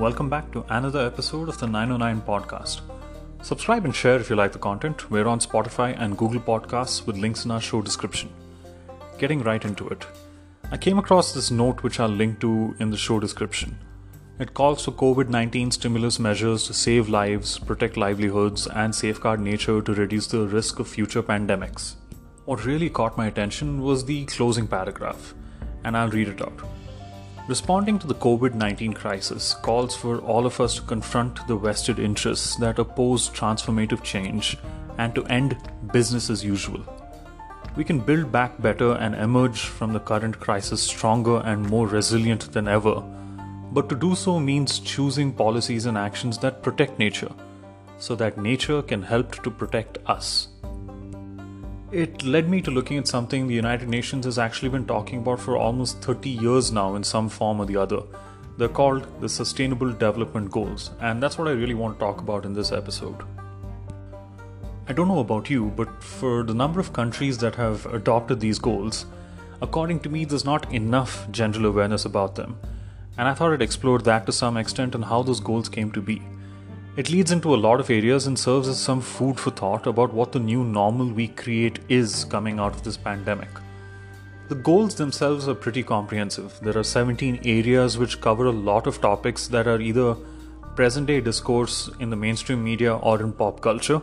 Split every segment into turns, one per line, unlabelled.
welcome back to another episode of the 909 podcast. Subscribe and share if you like the content. We're on Spotify and Google Podcasts with links in our show description. Getting right into it. I came across this note which I'll link to in the show description. It calls for COVID 19 stimulus measures to save lives, protect livelihoods, and safeguard nature to reduce the risk of future pandemics. What really caught my attention was the closing paragraph, and I'll read it out. Responding to the COVID 19 crisis calls for all of us to confront the vested interests that oppose transformative change and to end business as usual. We can build back better and emerge from the current crisis stronger and more resilient than ever. But to do so means choosing policies and actions that protect nature, so that nature can help to protect us it led me to looking at something the United Nations has actually been talking about for almost 30 years now in some form or the other. They're called the Sustainable Development Goals, and that's what I really want to talk about in this episode. I don't know about you, but for the number of countries that have adopted these goals, according to me, there's not enough general awareness about them. And I thought I'd explore that to some extent and how those goals came to be. It leads into a lot of areas and serves as some food for thought about what the new normal we create is coming out of this pandemic. The goals themselves are pretty comprehensive. There are 17 areas which cover a lot of topics that are either present day discourse in the mainstream media or in pop culture.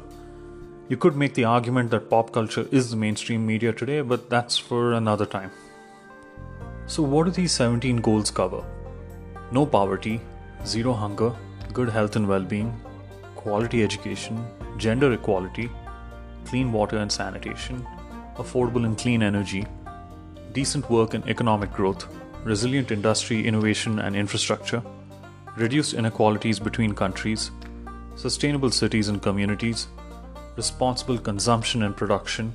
You could make the argument that pop culture is the mainstream media today, but that's for another time. So, what do these 17 goals cover? No poverty, zero hunger, good health and well being, quality education, gender equality, clean water and sanitation, affordable and clean energy, decent work and economic growth, resilient industry, innovation and infrastructure, reduced inequalities between countries, sustainable cities and communities, responsible consumption and production,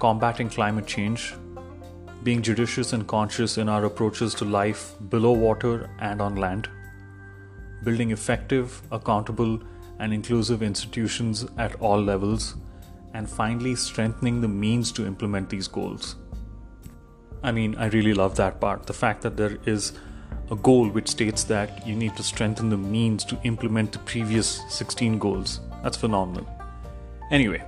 combating climate change, being judicious and conscious in our approaches to life below water and on land building effective, accountable, and inclusive institutions at all levels, and finally strengthening the means to implement these goals. I mean, I really love that part the fact that there is a goal which states that you need to strengthen the means to implement the previous 16 goals. That's phenomenal. Anyway,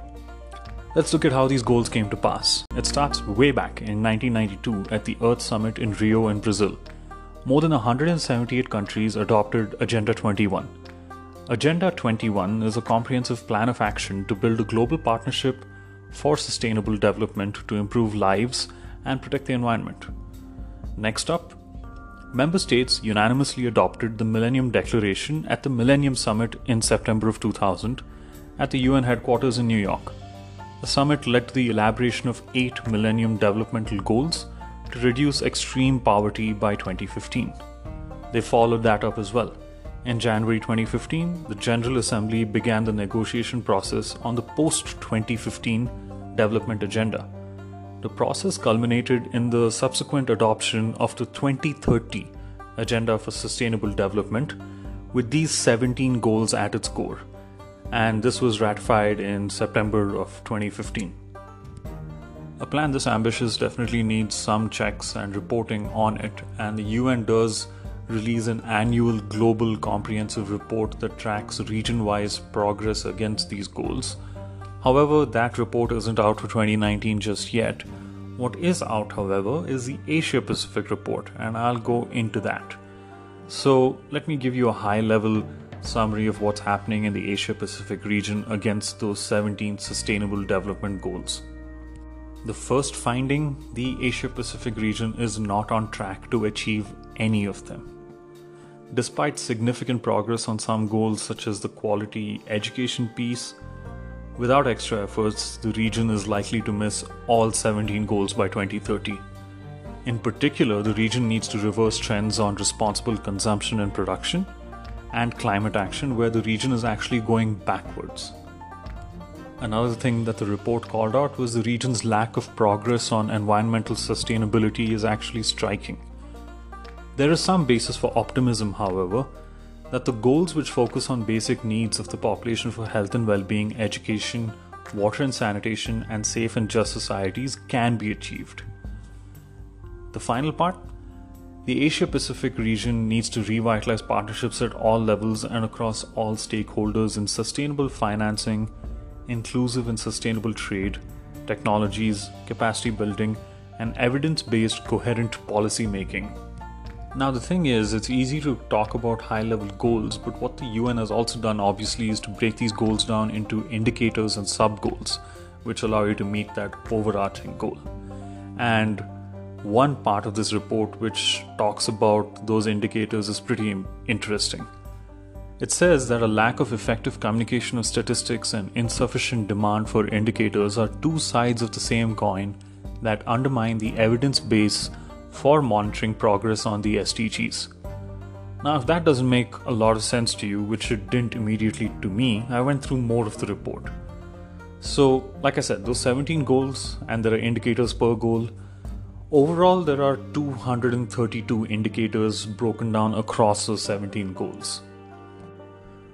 let's look at how these goals came to pass. It starts way back in 1992 at the Earth Summit in Rio in Brazil more than 178 countries adopted Agenda 21. Agenda 21 is a comprehensive plan of action to build a global partnership for sustainable development to improve lives and protect the environment. Next up, member states unanimously adopted the Millennium Declaration at the Millennium Summit in September of 2000 at the UN headquarters in New York. The summit led to the elaboration of eight Millennium Developmental Goals to reduce extreme poverty by 2015. They followed that up as well. In January 2015, the General Assembly began the negotiation process on the post 2015 development agenda. The process culminated in the subsequent adoption of the 2030 Agenda for Sustainable Development, with these 17 goals at its core. And this was ratified in September of 2015. A plan this ambitious definitely needs some checks and reporting on it, and the UN does release an annual global comprehensive report that tracks region wise progress against these goals. However, that report isn't out for 2019 just yet. What is out, however, is the Asia Pacific report, and I'll go into that. So, let me give you a high level summary of what's happening in the Asia Pacific region against those 17 Sustainable Development Goals. The first finding the Asia Pacific region is not on track to achieve any of them. Despite significant progress on some goals, such as the quality education piece, without extra efforts, the region is likely to miss all 17 goals by 2030. In particular, the region needs to reverse trends on responsible consumption and production and climate action, where the region is actually going backwards. Another thing that the report called out was the region's lack of progress on environmental sustainability is actually striking. There is some basis for optimism, however, that the goals which focus on basic needs of the population for health and well being, education, water and sanitation, and safe and just societies can be achieved. The final part the Asia Pacific region needs to revitalize partnerships at all levels and across all stakeholders in sustainable financing, inclusive and sustainable trade, technologies, capacity building, and evidence based coherent policy making. Now, the thing is, it's easy to talk about high level goals, but what the UN has also done, obviously, is to break these goals down into indicators and sub goals, which allow you to meet that overarching goal. And one part of this report which talks about those indicators is pretty interesting. It says that a lack of effective communication of statistics and insufficient demand for indicators are two sides of the same coin that undermine the evidence base for monitoring progress on the SDGs. Now, if that doesn't make a lot of sense to you, which it didn't immediately to me, I went through more of the report. So, like I said, those 17 goals, and there are indicators per goal, Overall, there are 232 indicators broken down across those 17 goals.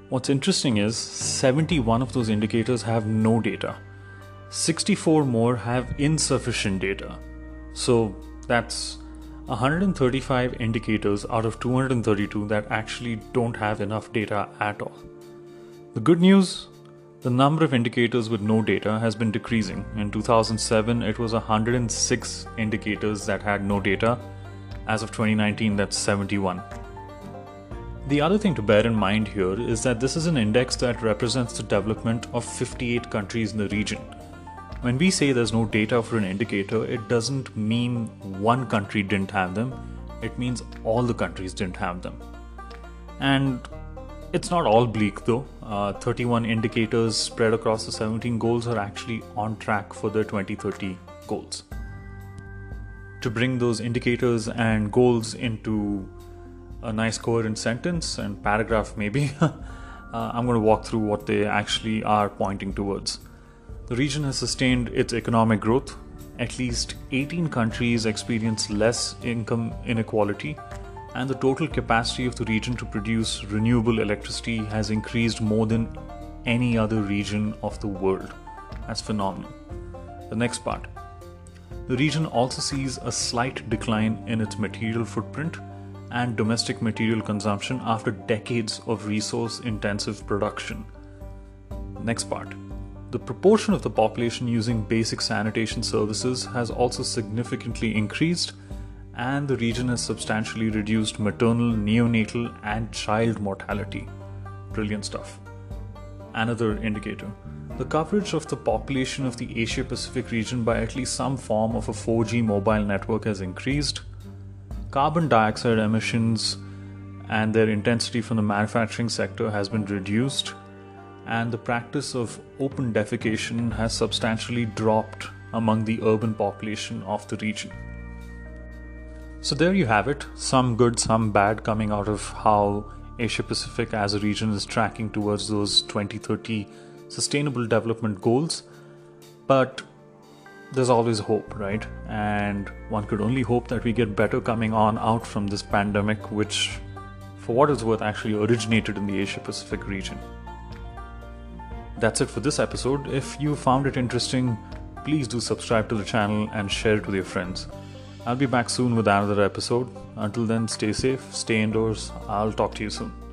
What's interesting is 71 of those indicators have no data. 64 more have insufficient data. So that's 135 indicators out of 232 that actually don't have enough data at all. The good news the number of indicators with no data has been decreasing. In 2007, it was 106 indicators that had no data. As of 2019, that's 71. The other thing to bear in mind here is that this is an index that represents the development of 58 countries in the region. When we say there's no data for an indicator, it doesn't mean one country didn't have them, it means all the countries didn't have them. And it's not all bleak though. Uh, 31 indicators spread across the 17 goals are actually on track for the 2030 goals. To bring those indicators and goals into a nice coherent sentence and paragraph, maybe, uh, I'm going to walk through what they actually are pointing towards. The region has sustained its economic growth. At least 18 countries experience less income inequality and the total capacity of the region to produce renewable electricity has increased more than any other region of the world. That's phenomenal. The next part. The region also sees a slight decline in its material footprint and domestic material consumption after decades of resource intensive production. Next part. The proportion of the population using basic sanitation services has also significantly increased and the region has substantially reduced maternal, neonatal, and child mortality. Brilliant stuff. Another indicator the coverage of the population of the Asia Pacific region by at least some form of a 4G mobile network has increased. Carbon dioxide emissions and their intensity from the manufacturing sector has been reduced, and the practice of open defecation has substantially dropped among the urban population of the region. So there you have it. Some good, some bad coming out of how Asia Pacific as a region is tracking towards those 2030 sustainable development goals. But there's always hope, right? And one could only hope that we get better coming on out from this pandemic, which, for what it's worth, actually originated in the Asia Pacific region. That's it for this episode. If you found it interesting, please do subscribe to the channel and share it with your friends. I'll be back soon with another episode. Until then, stay safe, stay indoors. I'll talk to you soon.